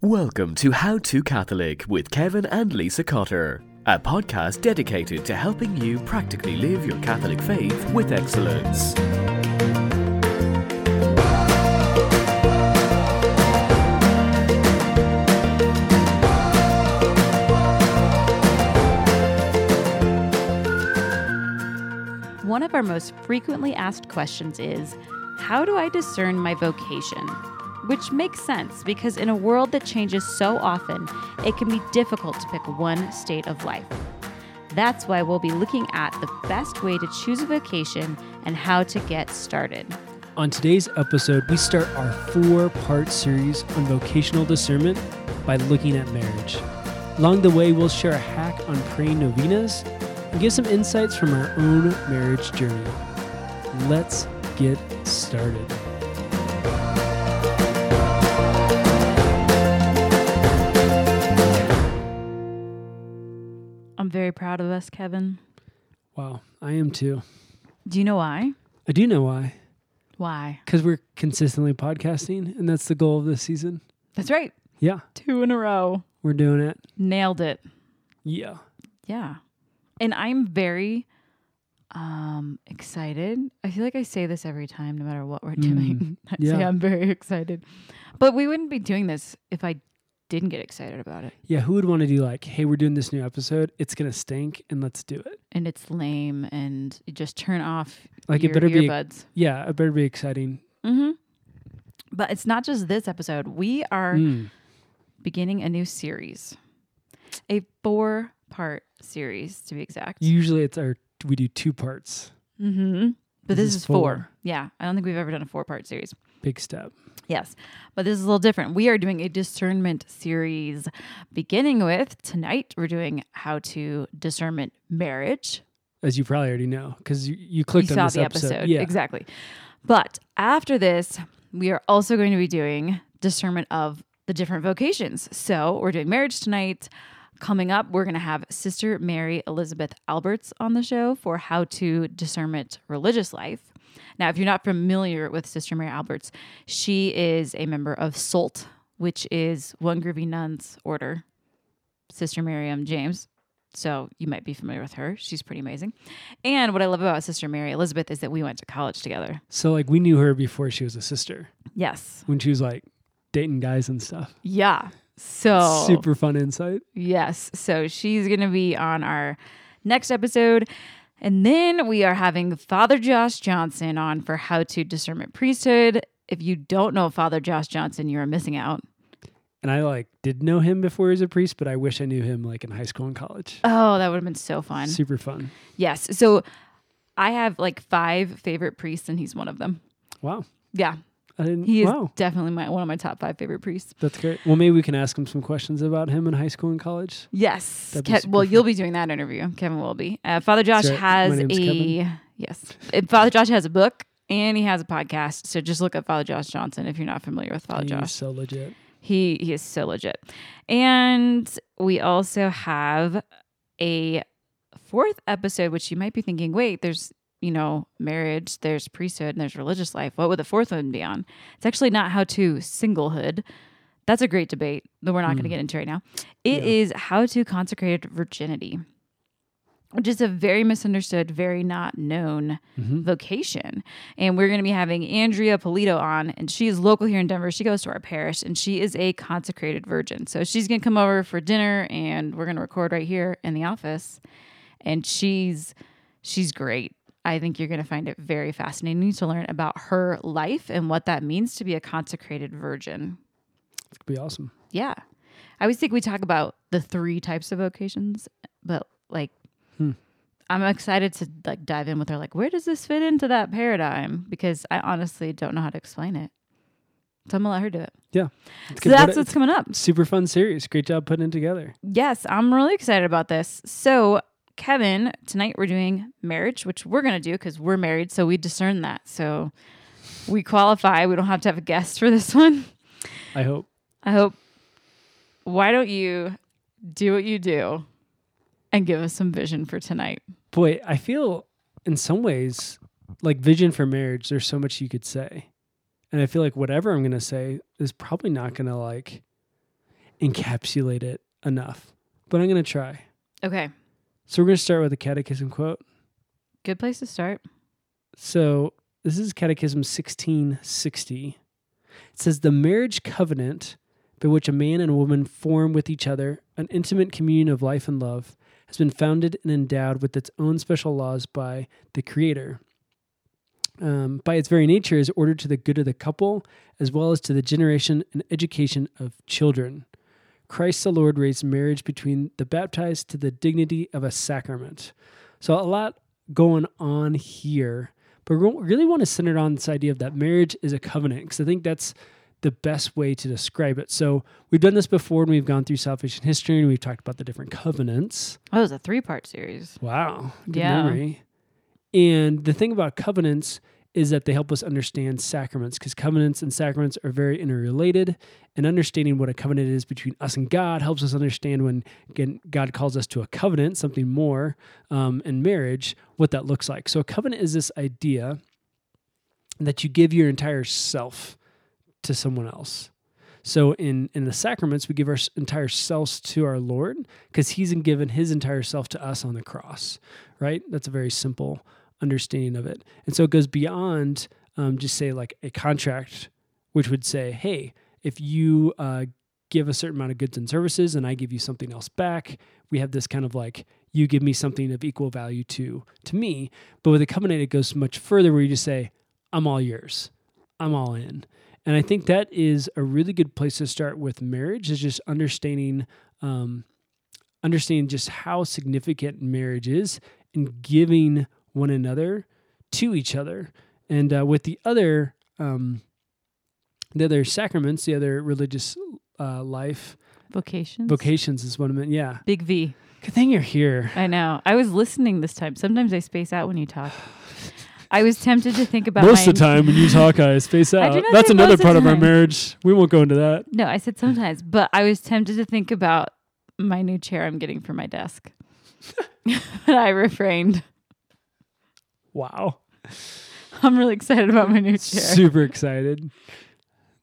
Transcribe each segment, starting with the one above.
Welcome to How to Catholic with Kevin and Lisa Cotter, a podcast dedicated to helping you practically live your Catholic faith with excellence. One of our most frequently asked questions is How do I discern my vocation? Which makes sense because in a world that changes so often, it can be difficult to pick one state of life. That's why we'll be looking at the best way to choose a vocation and how to get started. On today's episode, we start our four part series on vocational discernment by looking at marriage. Along the way, we'll share a hack on praying novenas and give some insights from our own marriage journey. Let's get started. Very proud of us, Kevin. Wow, I am too. Do you know why? I do know why. Why? Because we're consistently podcasting, and that's the goal of this season. That's right. Yeah, Two in a row. we're doing it. Nailed it. Yeah. Yeah. And I'm very um excited. I feel like I say this every time no matter what we're doing. I say yeah. I'm very excited. But we wouldn't be doing this if I didn't get excited about it. Yeah, who would want to do like, hey, we're doing this new episode. It's going to stink, and let's do it. And it's lame and you just turn off Like, your it better be earbuds. Yeah, it better be exciting. Mm-hmm. But it's not just this episode. We are Mm. beginning a new series. A four part series to be exact. Usually it's our, we do two parts. mm-hmm. But This this, is is four. four. Yeah. I don't think we've ever done a four part series. Big step. Yes, but this is a little different. We are doing a discernment series, beginning with tonight. We're doing how to discernment marriage. As you probably already know, because you, you clicked you on saw this the episode. episode, Yeah. exactly. But after this, we are also going to be doing discernment of the different vocations. So we're doing marriage tonight. Coming up, we're going to have Sister Mary Elizabeth Alberts on the show for how to discernment religious life. Now, if you're not familiar with Sister Mary Alberts, she is a member of SOLT, which is One Groovy Nuns Order, Sister Miriam James. So you might be familiar with her. She's pretty amazing. And what I love about Sister Mary Elizabeth is that we went to college together. So like we knew her before she was a sister Yes. when she was like dating guys and stuff. Yeah. So Super fun insight. Yes. So she's going to be on our next episode. And then we are having Father Josh Johnson on for how to discernment priesthood. If you don't know Father Josh Johnson, you're missing out. And I like did know him before he was a priest, but I wish I knew him like in high school and college. Oh, that would have been so fun. Super fun. Yes. So I have like five favorite priests, and he's one of them. Wow. Yeah. I didn't. He is wow. definitely my one of my top five favorite priests. That's great. Well, maybe we can ask him some questions about him in high school and college. Yes. Ke- well, fun. you'll be doing that interview. Kevin will be. Uh, Father Josh right. has a Kevin. yes. Uh, Father Josh has a book and he has a podcast. So just look up Father Josh Johnson if you're not familiar with Father He's Josh. so legit. He he is so legit. And we also have a fourth episode, which you might be thinking, wait, there's you know marriage, there's priesthood, and there's religious life. What would the fourth one be on? It's actually not how to singlehood. That's a great debate that we're not going to get into right now. It Yeah. is how to consecrated virginity, which is a very misunderstood, very not known Mhm. vocation. And we're going to be having Andrea Polito on, and she is local here in Denver. She goes to our parish, and she is a consecrated virgin. So she's going to come over for dinner, and we're going to record right here in the office. And she's she's great. I think you're going to find it very fascinating to learn about her life and what that means to be a consecrated virgin. It could be awesome. Yeah. I always think we talk about the three types of vocations, but like Hmm. I'm excited to like dive in with her like where does this fit into that paradigm because I honestly don't know how to explain it. So I'm gonna let her do it. Yeah. It's So that's what's coming up. super fun series. Great job putting it together. Yes, I'm really excited about this. So Kevin, tonight we're doing marriage, which we're gonna do because we're married, so we discern that. So we qualify. We don't have to have a guest for this one. I hope. I hope. Why don't you do what you do and give us some vision for tonight? Boy, I feel in some ways like vision for marriage, there's so much you could say. And I feel like whatever I'm going to say is probably not going to like encapsulate it enough, but I'm going to try. Okay. So we're going to start with a catechism quote. Good place to start. So this is Catechism 1660. It says the marriage covenant by which a man and a woman form with each other an intimate communion of life and love has been founded and endowed with its own special laws by the Creator. Um, by its very nature, is ordered to the good of the couple as well as to the generation and education of children. Christ the Lord raised marriage between the baptized to the dignity of a sacrament. So, a lot going on here, but we really want to center on this idea of that marriage is a covenant because I think that's the best way to describe it. So, we've done this before and we've gone through salvation history and we've talked about the different covenants. Oh, it was a three part series. Wow. Good Yeah. memory. And the thing about covenants is that they help us understand sacraments because covenants and sacraments are very interrelated. And understanding what a covenant is between us and God helps us understand when God calls us to a covenant, something more um, in marriage, what that looks like. So, a covenant is this idea that you give your entire self to someone else. So in in the sacraments, we give our entire selves to our Lord because He's given His entire self to us on the cross. Right? That's a very simple understanding of it, and so it goes beyond um, just say like a contract, which would say, hey, if you uh, give a certain amount of goods and services, and I give you something else back, we have this kind of like you give me something of equal value to to me. But with a covenant, it goes much further, where you just say, I'm all yours, I'm all in. And I think that is a really good place to start with marriage is just understanding um, understanding just how significant marriage is and giving one another to each other. And uh, with the other um, the other sacraments, the other religious uh, life Vocations. vocations is what I meant. Yeah, Big V. good thing you're here. I know. I was listening this time. Sometimes I space out when you talk. I was tempted to think about Most of the time when you talk, I space out. not That's another most of part of our marriage. We won't go into that. No, I said sometimes, but I was tempted to think about my new chair I'm getting for my desk. but I refrained. Wow. I'm really excited about my new chair. Super excited.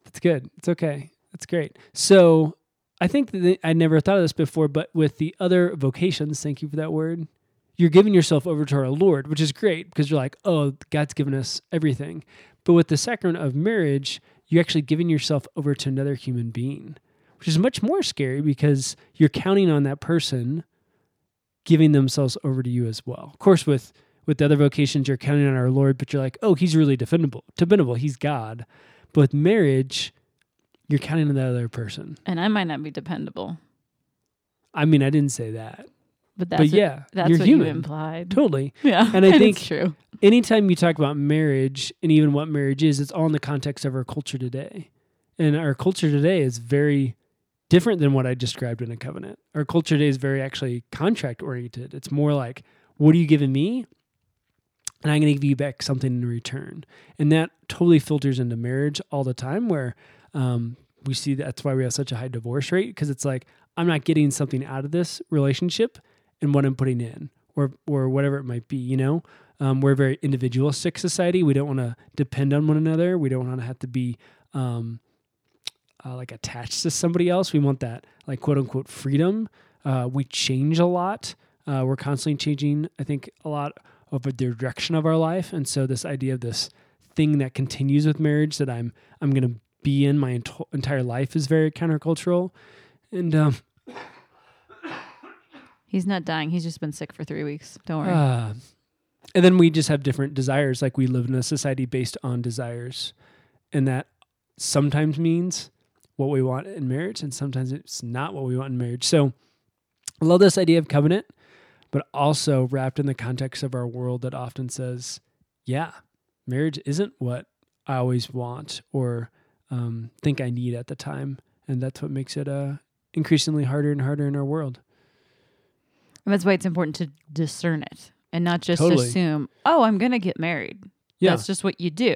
That's good. It's okay. That's great. So I think that the- I never thought of this before, but with the other vocations, thank you for that word. You're giving yourself over to our Lord, which is great because you're like, oh, God's given us everything. But with the sacrament of marriage, you're actually giving yourself over to another human being, which is much more scary because you're counting on that person giving themselves over to you as well. Of course, with with the other vocations, you're counting on our Lord, but you're like, oh, he's really defendable, dependable. He's God. But with marriage, you're counting on that other person. And I might not be dependable, I mean, I didn't say that, but that's but what, yeah, that's you're what human. you implied. Totally. Yeah, And I think- true. Anytime you talk about marriage and even what marriage is, it's all in the context of our culture today. And our culture today is very different than what I described in a covenant. Our culture today is very actually contract oriented. It's more like, what are you giving me? And I'm going to give you back something in return. And that totally filters into marriage all the time, where um, we see that's why we have such a high divorce rate because it's like, I'm not getting something out of this relationship and what I'm putting in or, or whatever it might be, you know? Um, we're a very individualistic society. We don't want to depend on one another. We don't want to have to be um, uh, like attached to somebody else. We want that like quote unquote freedom. Uh, we change a lot. Uh, we're constantly changing. I think a lot of the direction of our life, and so this idea of this thing that continues with marriage that I'm I'm going to be in my ent- entire life is very countercultural. And um, He's not dying. He's just been sick for three weeks. Don't worry. Uh, and then we just have different desires. Like we live in a society based on desires. And that sometimes means what we want in marriage, and sometimes it's not what we want in marriage. So I love this idea of covenant, but also wrapped in the context of our world that often says, yeah, marriage isn't what I always want or um, think I need at the time. And that's what makes it uh, increasingly harder and harder in our world. and that's why it's important to discern it and not just Totally. assume, oh, I'm going to get married. Yeah. That's just what you do.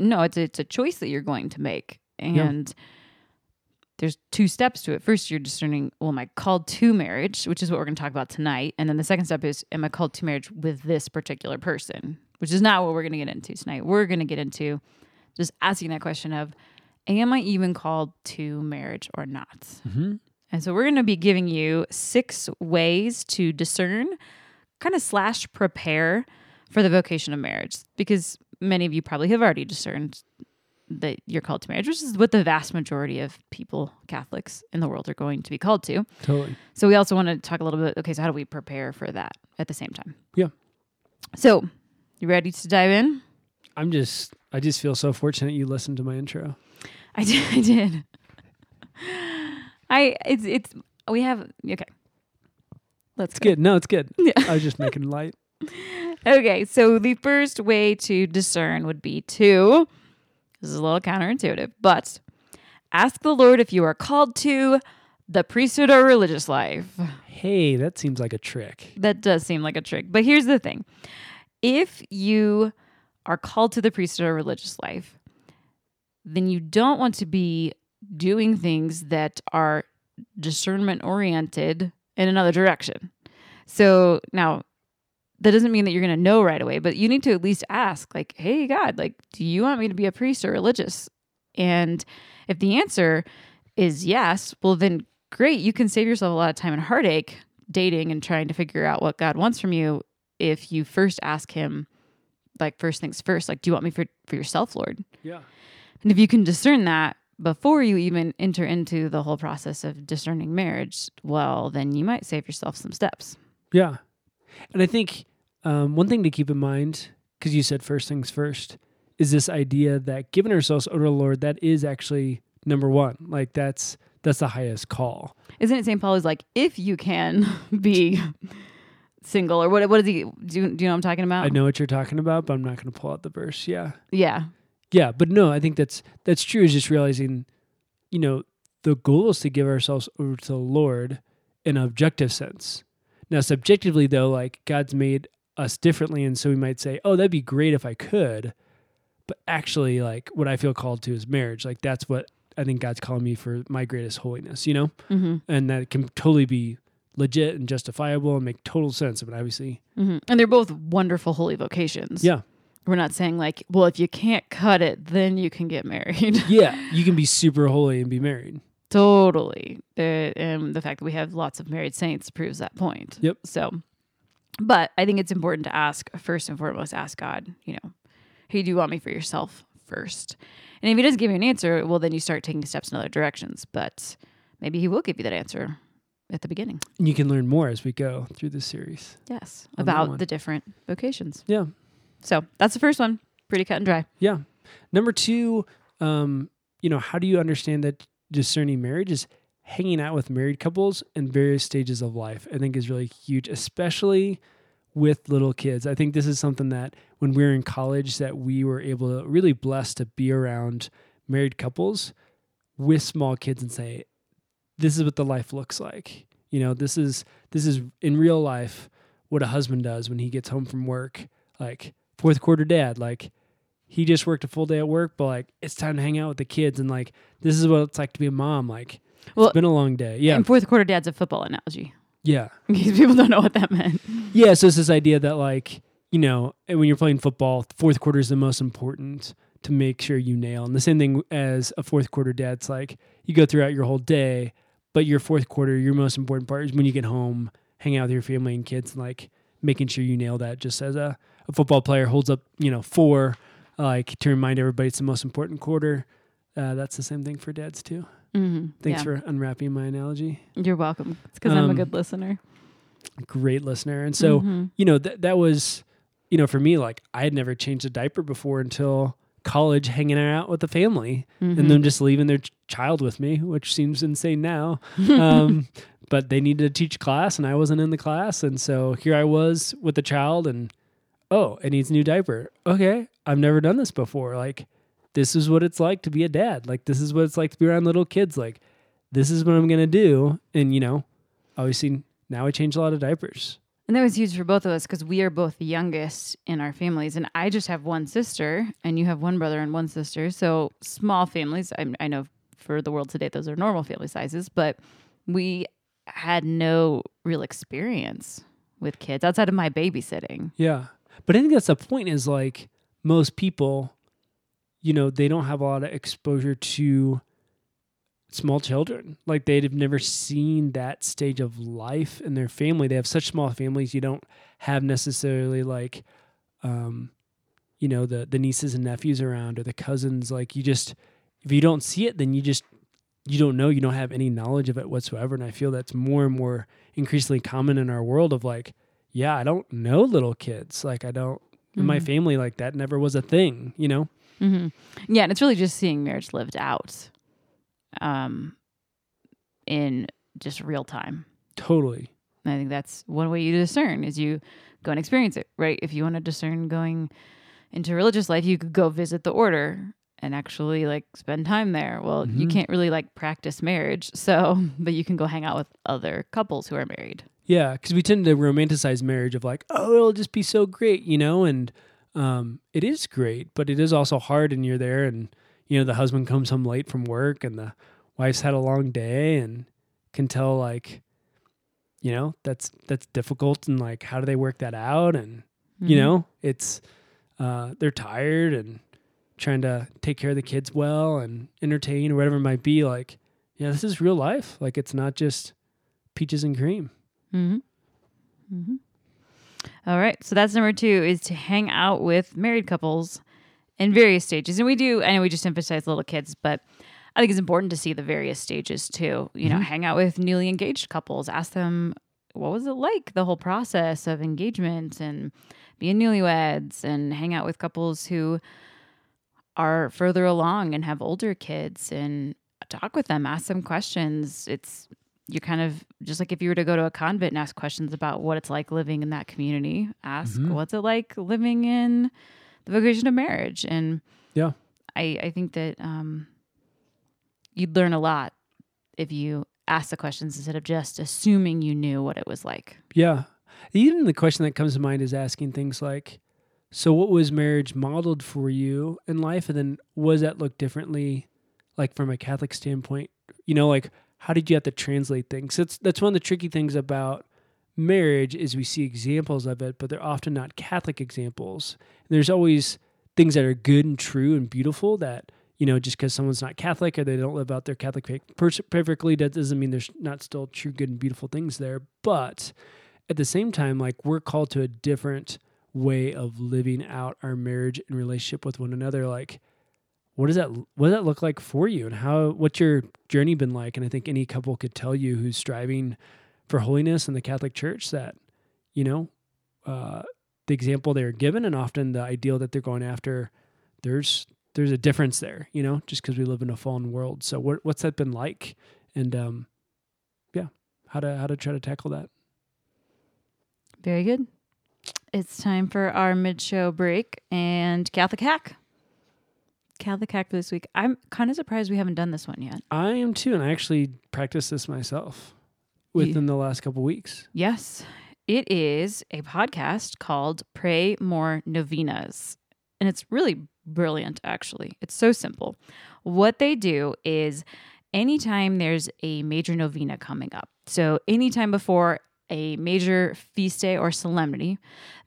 No, it's it's a choice that you're going to make. And there's two steps to it. First, you're discerning, well, am I called to marriage, which is what we're going to talk about tonight. And then the second step is, am I called to marriage with this particular person, which is not what we're going to get into tonight. We're going to get into just asking that question of, am I even called to marriage or not? Mm-hmm. And so we're going to be giving you six ways to discern, kind of slash prepare for the vocation of marriage, because many of you probably have already discerned that you're called to marriage, which is what the vast majority of people, Catholics in the world, are going to be called to. Totally. So we also want to talk a little bit. Okay, so how do we prepare for that at the same time? Yeah. So you ready to dive in? I'm just, I just feel so fortunate you listened to my intro. I did. I did. I it's it's we have okay. Let's It's go. good. No, it's good. Yeah. I was just making light. Okay, so the first way to discern would be to this is a little counterintuitive, but ask the Lord if you are called to the priesthood or religious life. Hey, that seems like a trick. That does seem like a trick. But here's the thing if you are called to the priesthood or religious life, then you don't want to be doing things that are discernment oriented in another direction. So now, that doesn't mean that you're going to know right away, but you need to at least ask, like, hey, God, like, do you want me to be a priest or religious? And if the answer is yes, well, then great. You can save yourself a lot of time and heartache dating and trying to figure out what God wants from you if you first ask Him, like, first things first, like, do you want me for, for yourself, Lord? Yeah. And if you can discern that before you even enter into the whole process of discerning marriage, well, then you might save yourself some steps. Yeah. And I think um, one thing to keep in mind, because you said first things first, is this idea that giving ourselves over to the Lord, that is actually number one. Like that's that's the highest call. Isn't it St. Paul is like, if you can be single or what? What is he? Do you, do you know what I'm talking about? I know what you're talking about, but I'm not going to pull out the verse. Yeah. Yeah. Yeah, but no, I think that's that's true. Is just realizing, you know, the goal is to give ourselves over to the Lord in an objective sense. Now, subjectively, though, like God's made us differently, and so we might say, "Oh, that'd be great if I could," but actually, like what I feel called to is marriage. Like that's what I think God's calling me for my greatest holiness. You know, Mm-hmm. and that can totally be legit and justifiable and make total sense. But obviously, Mm-hmm. And they're both wonderful holy vocations. yeah, We're not saying like, well, if you can't cut it, then you can get married. yeah, you can be super holy and be married. Totally. And the fact that we have lots of married saints proves that point. Yep. So, but I think it's important to ask first and foremost, ask God, you know, hey, do you want me for yourself first? And if he doesn't give you an answer, well, then you start taking steps in other directions. But maybe he will give you that answer at the beginning. And you can learn more as we go through this series. Yes. About the different vocations. Yeah. So that's the first one. Pretty cut and dry. Yeah. Number two, um, you know, how do you understand that discerning marriage is hanging out with married couples in various stages of life? I think is really huge, especially with little kids. I think this is something that when we were in college that we were able to really blessed to be around married couples with small kids and say, this is what the life looks like. You know, this is this is in real life what a husband does when he gets home from work. Like fourth quarter dad, like he just worked a full day at work, but like it's time to hang out with the kids and like this is what it's like to be a mom. Like Well, it's been a long day. Yeah. And fourth quarter dad's a football analogy. Yeah. In case people don't know what that meant. Yeah. So it's this idea that like, you know, when you're playing football, fourth quarter is the most important to make sure you nail. And the same thing as a fourth quarter dad's like you go throughout your whole day, but your fourth quarter, your most important part is when you get home, hang out with your family and kids and like making sure you nail that just as a, a football player holds up, you know, four, like to remind everybody it's the most important quarter. Uh, that's the same thing for dads too. Mm-hmm. Thanks for unwrapping my analogy. You're welcome. It's because I'm a Um, good listener. Great listener. And so, Mhm. you know, that that was, you know, for me, like I had never changed a diaper before until college hanging out with the family Mhm. and them just leaving their ch- child with me, which seems insane now. Um, but they needed to teach class and I wasn't in the class. And so here I was with the child and, oh, it needs a new diaper. Okay. I've never done this before. Like, this is what it's like to be a dad. Like, this is what it's like to be around little kids. Like, this is what I'm going to do. And, you know, obviously now I change a lot of diapers. And that was huge for both of us because we are both the youngest in our families. And I just have one sister, and you have one brother and one sister. So small families. I, I know for the world today, those are normal family sizes, but we had no real experience with kids outside of my babysitting. Yeah. But I think that's the point is like most people, you know, they don't have a lot of exposure to small children. Like they'd have never seen that stage of life in their family. They have such small families. You don't have necessarily like, um, you know, the the nieces and nephews around or the cousins. Like you just, if you don't see it, then you just you don't know. You don't have any knowledge of it whatsoever. And I feel that's more and more increasingly common in our world. Of like, yeah, I don't know little kids. Like I don't in my Mhm. family like that never was a thing. You know. Hmm Yeah, and it's really just seeing marriage lived out, um, in just real time. Totally. And I think that's one way you discern is you go and experience it, right? If you want to discern going into religious life, you could go visit the order and actually like spend time there. Well, you Mhm. can't really like practice marriage, so but you can go hang out with other couples who are married. Yeah, because we tend to romanticize marriage of like, oh, it'll just be so great, you know, and um, it is great, but it is also hard, and you're there, and you know, the husband comes home late from work, and the wife's had a long day, and can tell like, you know, that's that's difficult, and like, how do they work that out, and you Mhm. know, it's uh, they're tired and trying to take care of the kids well and entertain or whatever it might be. Like, yeah, this is real life. Like, it's not just peaches and cream. Mm-hmm. Mm-hmm. All right. So that's number two is to hang out with married couples in various stages. And we do, I know we just emphasize little kids, but I think it's important to see the various stages too. You know, Mhm. hang out with newly engaged couples, ask them, what was it like, the whole process of engagement and being newlyweds, and hang out with couples who are further along and have older kids and talk with them, ask them questions. It's you're kind of just like if you were to go to a convent and ask questions about what it's like living in that community, ask Mhm. what's it like living in the vocation of marriage. And Yeah. I, I think that um, you'd learn a lot if you ask the questions instead of just assuming you knew what it was like. Yeah. Even the question that comes to mind is asking things like, so what was marriage modeled for you in life? And then was that look differently, like from a Catholic standpoint? You know, like how did you have to translate things? That's that's one of the tricky things about marriage is we see examples of it, but they're often not Catholic examples. And there's always things that are good and true and beautiful that you know just because someone's not Catholic or they don't live out their Catholic faith perfectly, that doesn't mean there's not still true, good, and beautiful things there. But at the same time, like we're called to a different way of living out our marriage and relationship with one another. Like, what does that what does that look like for you, and how what's your journey been like? And I think any couple could tell you who's striving for holiness in the Catholic Church that you know uh, the example they're given, and often the ideal that they're going after. There's there's a difference there, you know, just because we live in a fallen world. So what what's that been like? And um, yeah, how to how to try to tackle that. Very good. It's time for our mid show break and Catholic hack. Catholic hack for this week. I'm kind of surprised we haven't done this one yet. I am too, and I actually practiced this myself within the last couple weeks. Yes, it is a podcast called Pray More Novenas. And it's really brilliant, actually. It's so simple. What they do is anytime there's a major novena coming up, so anytime before a major feast day or solemnity,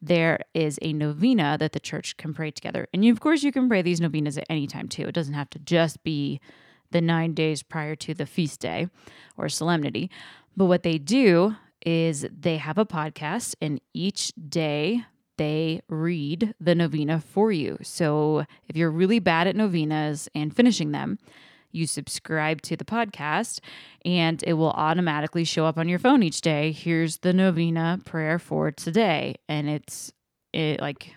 there is a novena that the church can pray together. And of course, you can pray these novenas at any time too. It doesn't have to just be the nine days prior to the feast day or solemnity. But what they do is they have a podcast, and each day they read the novena for you. So if you're really bad at novenas and finishing them, you subscribe to the podcast and it will automatically show up on your phone each day. Here's the novena prayer for today. And it's it like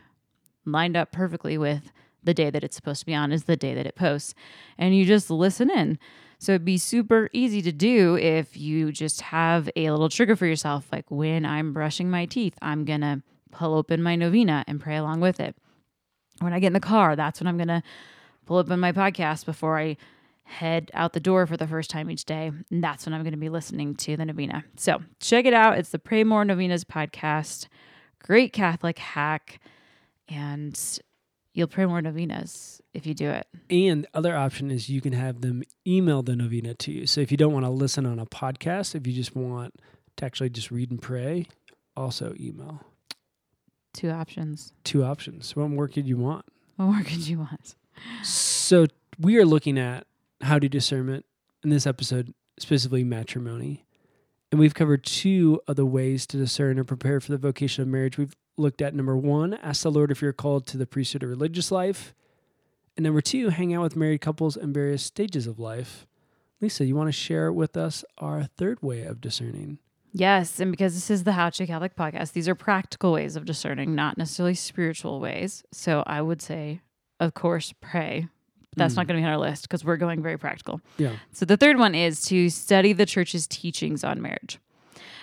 lined up perfectly with the day that it's supposed to be on is the day that it posts. And you just listen in. So it'd be super easy to do if you just have a little trigger for yourself. Like when I'm brushing my teeth, I'm going to pull open my novena and pray along with it. When I get in the car, that's when I'm going to pull open my podcast before I head out the door for the first time each day. And that's when I'm going to be listening to the novena. So check it out. It's the Pray More Novenas podcast. Great Catholic hack. And you'll pray more novenas if you do it. And other option is you can have them email the novena to you. So if you don't want to listen on a podcast, if you just want to actually just read and pray, also email. Two options. Two options. What more could you want? What more could you want? So So we are looking at how to discernment in this episode, specifically matrimony. And we've covered two of the ways to discern or prepare for the vocation of marriage. We've looked at number one, ask the Lord if you're called to the priesthood or religious life. And number two, hang out with married couples in various stages of life. Lisa, you want to share with us our third way of discerning? Yes, and because this is the How to Catholic podcast, these are practical ways of discerning, not necessarily spiritual ways. So I would say, of course, pray. That's not mm. going to be on our list because we're going very practical. Yeah. So the third one is to study the church's teachings on marriage.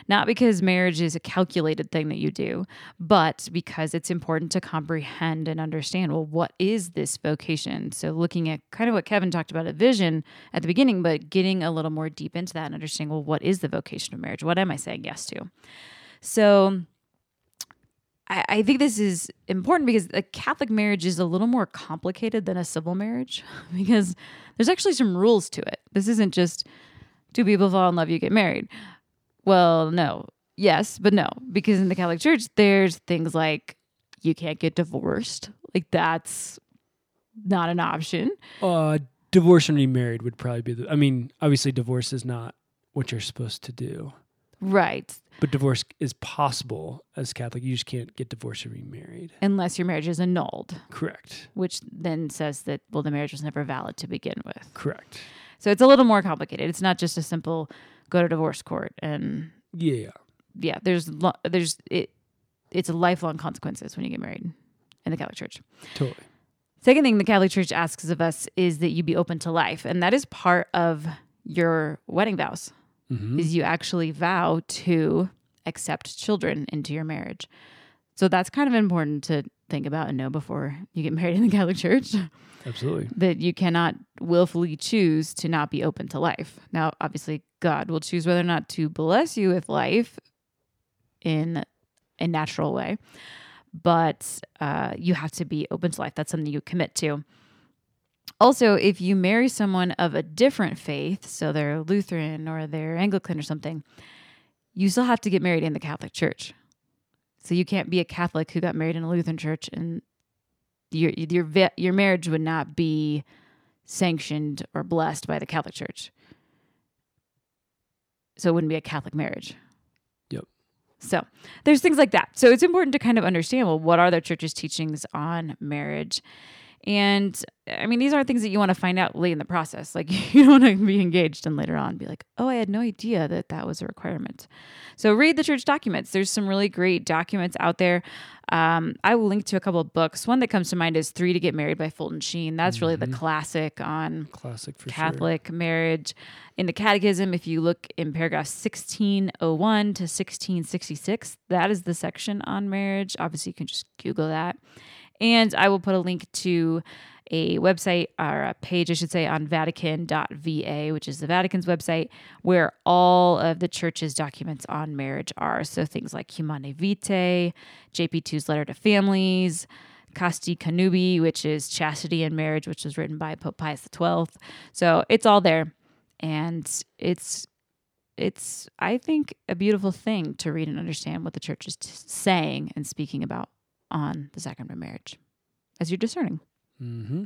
Not because marriage is a calculated thing that you do, but because it's important to comprehend and understand well, what is this vocation? So, looking at kind of what Kevin talked about at vision at the beginning, but getting a little more deep into that and understanding well, what is the vocation of marriage? What am I saying yes to? So, I, I think this is important because a Catholic marriage is a little more complicated than a civil marriage because there's actually some rules to it. This isn't just two people fall in love, you get married. Well, no. Yes, but no, because in the Catholic Church, there's things like you can't get divorced. Like that's not an option. Uh, divorce and remarried would probably be the. I mean, obviously, divorce is not what you're supposed to do, Right. But divorce is possible as Catholic. You just can't get divorced or remarried. Unless your marriage is annulled, Correct. which then says that, well, the marriage was never valid to begin with. Correct. So it's a little more complicated. It's not just a simple go to divorce court and Yeah. yeah, there's lo- there's it it's a lifelong consequences when you get married in the Catholic Church. Totally. Second thing the Catholic Church asks of us is that you be open to life, and that is part of your wedding vows. Mhm. Is you actually vow to accept children into your marriage. So that's kind of important to think about and know before you get married in the Catholic Church Absolutely. that you cannot willfully choose to not be open to life. Now, obviously, God will choose whether or not to bless you with life in a natural way, but uh, you have to be open to life. That's something you commit to. Also, if you marry someone of a different faith, so they're Lutheran or they're Anglican or something, you still have to get married in the Catholic Church. So you can't be a Catholic who got married in a Lutheran church and your your your marriage would not be sanctioned or blessed by the Catholic Church. So it wouldn't be a Catholic marriage. Yep. So there's things like that. So it's important to kind of understand well, what are the church's teachings on marriage? And I mean, these aren't things that you want to find out late in the process. Like, you don't want to be engaged and later on be like, oh, I had no idea that that was a requirement. So, read the church documents. There's some really great documents out there. Um, I will link to a couple of books. One that comes to mind is Three to Get Married by Fulton Sheen. That's really the classic on Classic for sure. Catholic marriage. In the Catechism, if you look in paragraph 1601 to 1666, that is the section on marriage. Obviously, you can just Google that. And I will put a link to a website or a page, I should say, on Vatican.va, which is the Vatican's website, where all of the church's documents on marriage are. So things like Humanae Vitae, JP2's Letter to Families, Casti Connubii, which is Chastity and Marriage, which was written by Pope Pius XII. So it's all there. And it's it's I think a beautiful thing to read and understand what the church is saying and speaking about on the sacrament of marriage as you're discerning. Mm-hmm.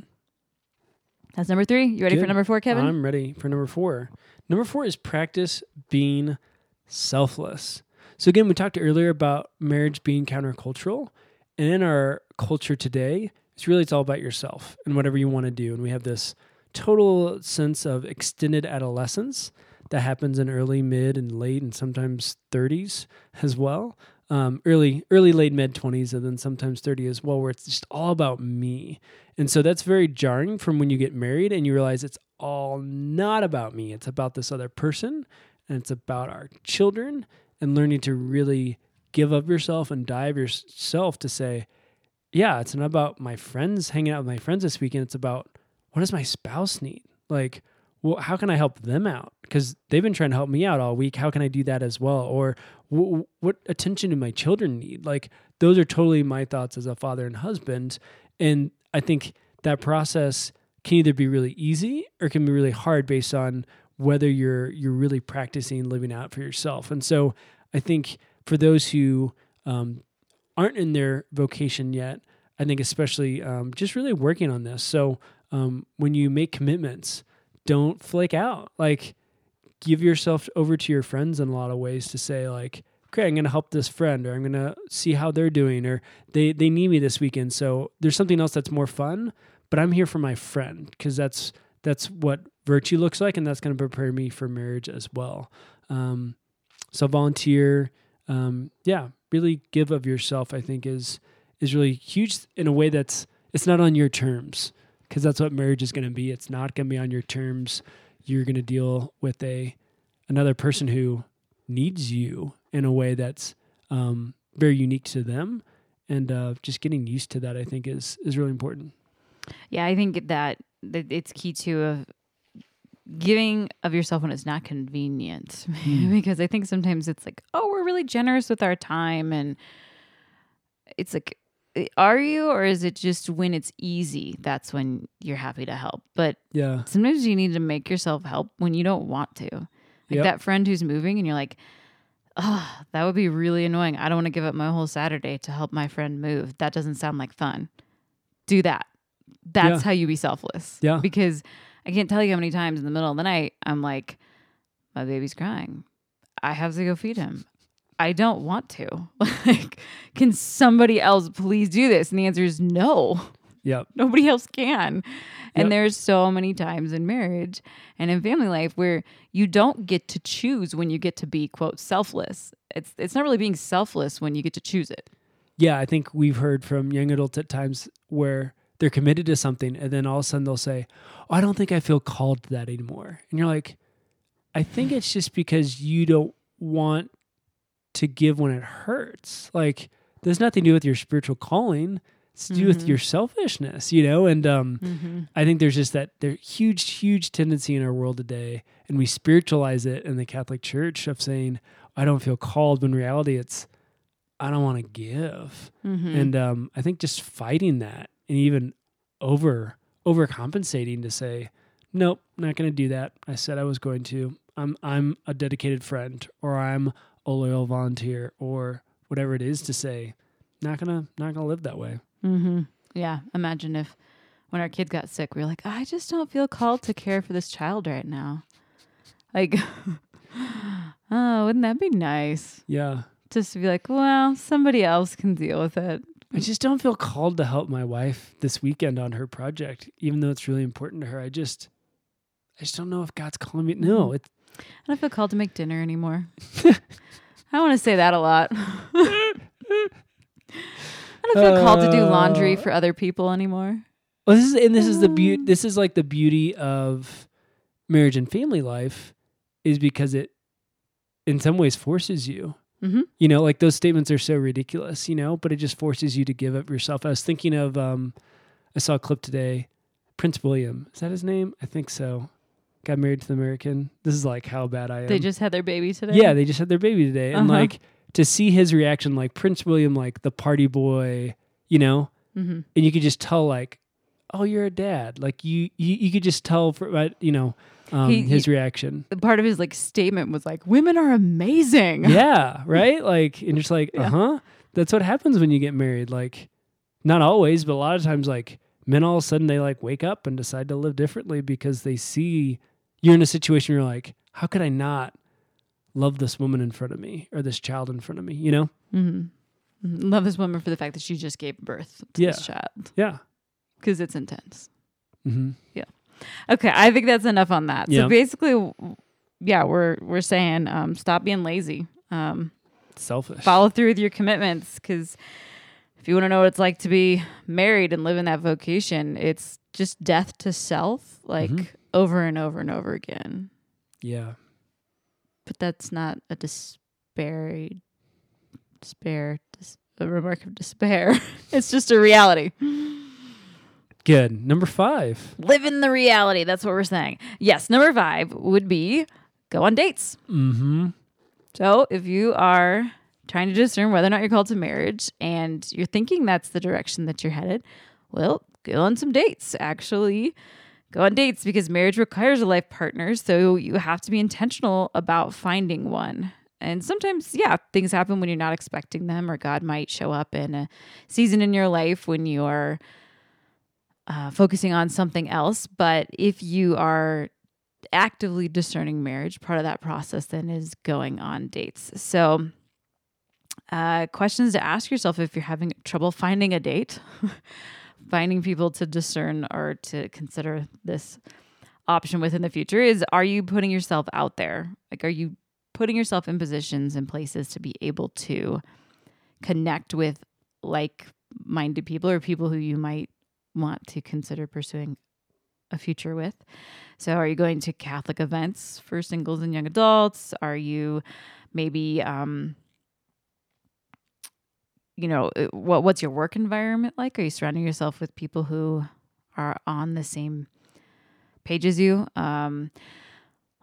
That's number three. You ready for number four, Kevin? I'm ready for number four. Number four is practice being selfless. So again, we talked earlier about marriage being countercultural, and in our culture today, it's really it's all about yourself and whatever you want to do. And we have this total sense of extended adolescence that happens in early, mid, and late, and sometimes 30s as well. Um, early, early, late, mid 20s, and then sometimes 30 as well, where it's just all about me. And so that's very jarring from when you get married and you realize it's all not about me. It's about this other person and it's about our children and learning to really give up yourself and die of yourself to say, yeah, it's not about my friends hanging out with my friends this weekend. It's about what does my spouse need? Like, well, how can I help them out? Because they've been trying to help me out all week. How can I do that as well? Or w- what attention do my children need? Like, those are totally my thoughts as a father and husband. And I think that process can either be really easy or can be really hard based on whether you're you're really practicing living out for yourself. And so I think for those who um, aren't in their vocation yet, I think especially um, just really working on this. So um, when you make commitments, don't flake out. Like, give yourself over to your friends in a lot of ways to say, like, okay, I'm going to help this friend, or I'm going to see how they're doing, or they they need me this weekend. So there's something else that's more fun, but I'm here for my friend because that's that's what virtue looks like, and that's going to prepare me for marriage as well. Um, so volunteer, um, yeah, really give of yourself. I think is is really huge in a way that's it's not on your terms because that's what marriage is going to be. It's not going to be on your terms. You're going to deal with a another person who needs you in a way that's um, very unique to them, and uh, just getting used to that, I think, is is really important. Yeah, I think that, that it's key to of giving of yourself when it's not convenient because I think sometimes it's like, oh, we're really generous with our time and it's like are you or is it just when it's easy that's when you're happy to help? But Yeah, sometimes you need to make yourself help when you don't want to. Like Yep. that friend who's moving and you're like oh that would be really annoying. I don't want to give up my whole saturday to help my friend move. That doesn't sound like fun. Do that. That's Yeah. how you be selfless. Yeah. because i can't tell you how many times in the middle of the night i'm like my baby's crying. I have to go feed him i don't want to like can somebody else please do this and the answer is no yep, nobody else can. And Yep. there's so many times in marriage and in family life where you don't get to choose when you get to be quote selfless. It's it's not really being selfless when you get to choose it. yeah. I think we've heard from young adults at times where they're committed to something, and then all of a sudden they'll say, oh, "I don't think I feel called to that anymore," and you're like, "I think it's just because you don't want to give when it hurts. Like, there's nothing to do with your spiritual calling." It's to do with Mhm. your selfishness, you know, and um, Mm-hmm. I think there's just that there huge, huge tendency in our world today, and we spiritualize it in the Catholic Church of saying, "I don't feel called," when in reality it's, "I don't want to give," Mm-hmm. and um, I think just fighting that and even over overcompensating to say, "Nope, not going to do that." I said I was going to. I'm I'm a dedicated friend, or I'm a loyal volunteer, or whatever it is to say, not gonna not gonna live that way. Mm-hmm. Yeah. Imagine if when our kid got sick, we were like, I just don't feel called to care for this child right now. Like, oh, wouldn't that be nice? Yeah. Just to be like, well, somebody else can deal with it. I just don't feel called to help my wife this weekend on her project, even though it's really important to her. I just, I just don't know if God's calling me. No, it's I don't feel called to make dinner anymore. I want to say that a lot. I don't feel called to do laundry Uh, for other people anymore. well, this is and this is the beauty. This is like the beauty of marriage and family life, is because it, in some ways, forces you. Mm-hmm. You know, like those statements are so ridiculous. You know, but it just forces you to give up yourself. I was thinking of, um, I saw a clip today. Prince William is that his name? I think so. Got married to the American. This is like how bad I am. They just had their baby today. Yeah, they just had their baby today, and Uh-huh. like to see his reaction, like Prince William, like the party boy, you know, Mm-hmm. and you could just tell, like, oh, you're a dad. Like you, you, you could just tell for uh, you know um, He- his he- reaction. Part of his like statement was like, "Women are amazing." yeah, right. Like, and just like, Yeah. uh huh. That's what happens when you get married. Like, not always, but a lot of times, like men all of a sudden they like wake up and decide to live differently because they see you're in a situation where you're like, how could I not love this woman in front of me or this child in front of me? You know? Mm-hmm. Love this woman for the fact that she just gave birth to Yeah. this child Yeah. because it's intense. hmm Yeah. Okay, I think that's enough on that. Yeah. So basically, yeah, we're we're saying um, stop being lazy. Um, Selfish. follow through with your commitments because if you want to know what it's like to be married and live in that vocation, it's just death to self, like Mhm. Over and over and over again. Yeah. But that's not a despair, despair, dis- a remark of despair. it's just a reality. Good. Number five. Live in the reality. That's what we're saying. Yes, number five would be go on dates. Mm-hmm. So if you are trying to discern whether or not you're called to marriage and you're thinking that's the direction that you're headed, well, go on some dates. Actually, go on dates because marriage requires a life partner. So you have to be intentional about finding one. And sometimes, yeah, things happen when you're not expecting them, or God might show up in a season in your life when you're uh, focusing on something else. But if you are actively discerning marriage, part of that process then is going on dates. So, uh, questions to ask yourself if you're having trouble finding a date, finding people to discern or to consider this option within the future is are you putting yourself out there? Like, are you putting yourself in positions and places to be able to connect with like minded people or people who you might want to consider pursuing a future with. So, are you going to Catholic events for singles and young adults? Are you maybe, um, you know, uh, what what's your work environment like? Are you surrounding yourself with people who are on the same page as you? Um,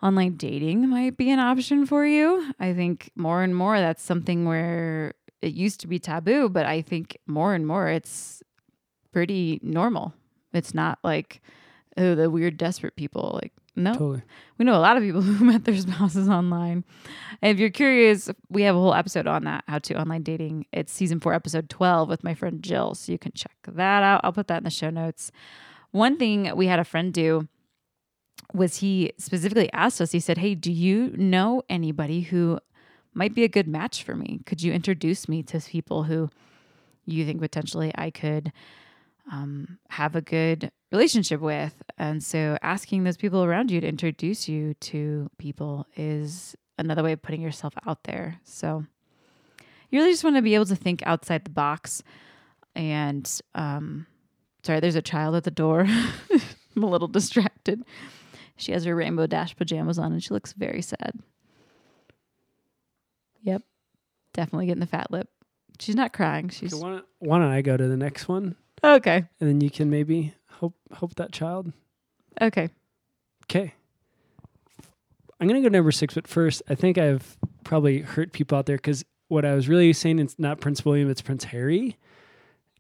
online dating might be an option for you. I think more and more that's something where it used to be taboo, but I think more and more it's pretty normal. It's not like oh the weird desperate people like no. Totally. We know a lot of people who met their spouses online. And if you're curious, we have a whole episode on that, how to online dating. It's season 4 episode 12 with my friend Jill, so you can check that out. I'll put that in the show notes. One thing we had a friend do was he specifically asked us, he said, Hey, do you know anybody who might be a good match for me? Could you introduce me to people who you think potentially I could um, have a good relationship with? And so asking those people around you to introduce you to people is another way of putting yourself out there. So you really just want to be able to think outside the box. And um, sorry, there's a child at the door. I'm a little distracted. She has her rainbow dash pajamas on and she looks very sad. Yep. Definitely getting the fat lip. She's not crying. She's So why, don't, why don't I go to the next one, okay. and then you can maybe hope hope that child. Okay. Okay. I'm gonna go number six, but first, I think I've probably hurt people out there because what I was really saying is not Prince William, it's Prince Harry.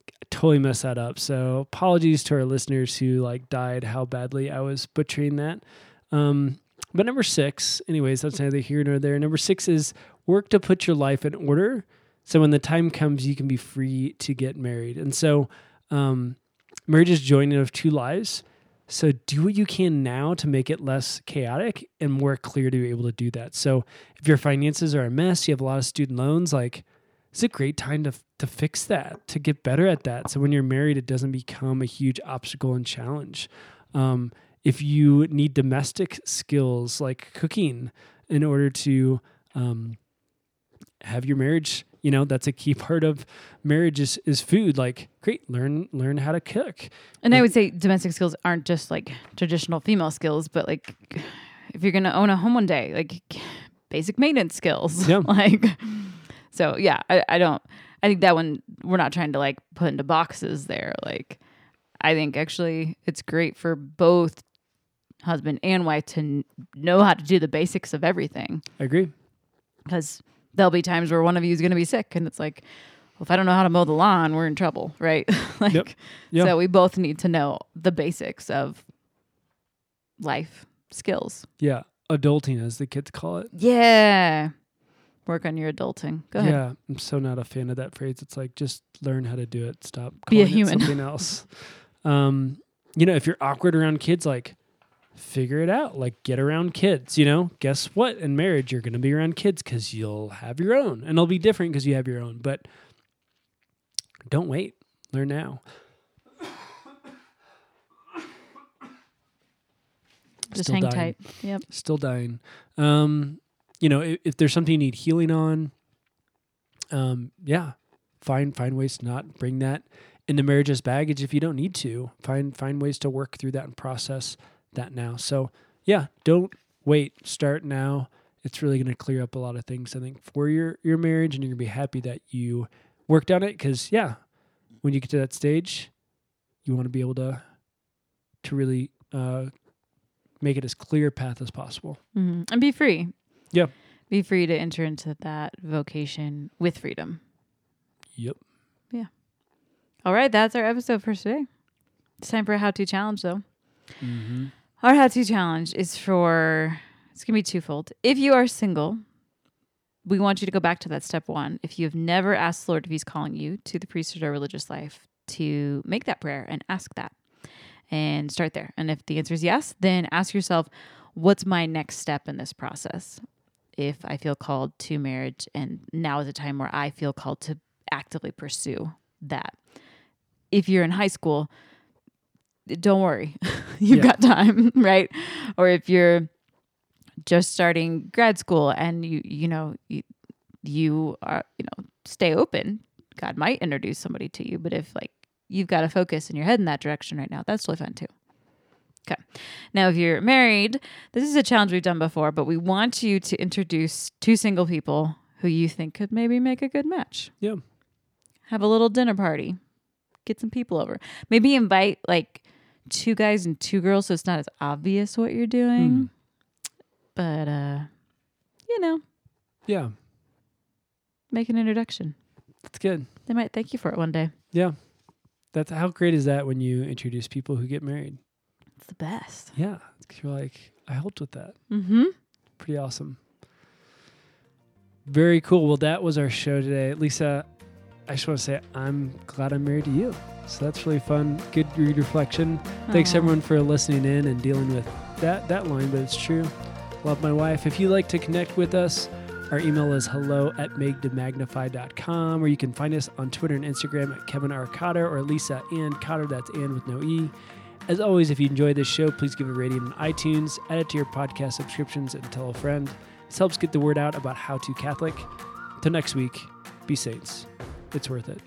I totally messed that up. So apologies to our listeners who like died how badly I was butchering that. Um, but number six, anyways, that's neither here nor there. Number six is work to put your life in order. So when the time comes, you can be free to get married. And so um, marriage is joining of two lives. So do what you can now to make it less chaotic and more clear to be able to do that. So if your finances are a mess, you have a lot of student loans, like it's a great time to to fix that, to get better at that. So when you're married, it doesn't become a huge obstacle and challenge. Um, if you need domestic skills like cooking in order to um, have your marriage, you know that's a key part of marriage is, is food. Like, great, learn learn how to cook. And I would say domestic skills aren't just like traditional female skills, but like if you're going to own a home one day, like basic maintenance skills. Yeah. like, so yeah, I, I don't, I think that one we're not trying to like put into boxes there. Like, I think actually it's great for both husband and wife to n- know how to do the basics of everything I agree. because there'll be times where one of you is going to be sick and it's like, well, if I don't know how to mow the lawn, we're in trouble, right? like, Yep. Yeah. so we both need to know the basics of life skills. Yeah, adulting as the kids call it. Yeah. Work on your adulting. Go ahead. Yeah, I'm so not a fan of that phrase. It's like just learn how to do it. Stop Be a calling it human. something else. um, you know, if you're awkward around kids, like figure it out. Like get around kids. You know, guess what? In marriage, you're going to be around kids because you'll have your own, and it'll be different because you have your own. But don't wait. Learn now. Just Still hang dying. tight. Yep. still dying. Um, you know, if, if there's something you need healing on, um, yeah, find find ways to not bring that into marriage as baggage if you don't need to. Find find ways to work through that and process that now. So yeah, don't wait. Start now. It's really going to clear up a lot of things. I think for your your marriage, and you're going to be happy that you worked on it. Because yeah, when you get to that stage, you want to be able to to really uh, make it as clear a path as possible. mm-hmm. And be free. Yeah. Be free to enter into that vocation with freedom. Yep. Yeah. All right. That's our episode for today. It's time for a how to challenge, though. Mm-hmm. Our how to challenge is for, it's going to be twofold. If you are single, we want you to go back to that step one. If you have never asked the Lord if He's calling you to the priesthood or religious life, to make that prayer and ask that. and start there. And if the answer is yes, then ask yourself, what's my next step in this process? If I feel called to marriage, and now is a time where I feel called to actively pursue that. If you're in high school, don't worry, you've Yeah. got time, right? Or if you're just starting grad school and you you know you, you are you know stay open god might introduce somebody to you but if like you've got to focus and you're heading that direction right now that's really fun too okay now if you're married this is a challenge we've done before but we want you to introduce two single people who you think could maybe make a good match Yeah. have a little dinner party get some people over maybe invite like two guys and two girls so it's not as obvious what you're doing Hmm. but uh you know Yeah. make an introduction That's good. they might thank you for it one day Yeah. That's how great is that when you introduce people who get married? it's the best Yeah. you're like, I helped with that. mm-hmm Pretty awesome. Very cool. Well, that was our show today. Lisa, I just want to say I'm glad I'm married to you. So that's really fun. Good read reflection. Thanks everyone for listening in and dealing with that that line, but it's true. Love my wife. If you'd like to connect with us, our email is hello at madetomagnify.com, or you can find us on Twitter and Instagram at Kevin R. Cotter or Lisa Ann Cotter. That's Ann with no E. As always, if you enjoyed this show, please give a rating on iTunes, add it to your podcast subscriptions, and tell a friend. This helps get the word out about How to Catholic. Till next week, be saints. It's worth it.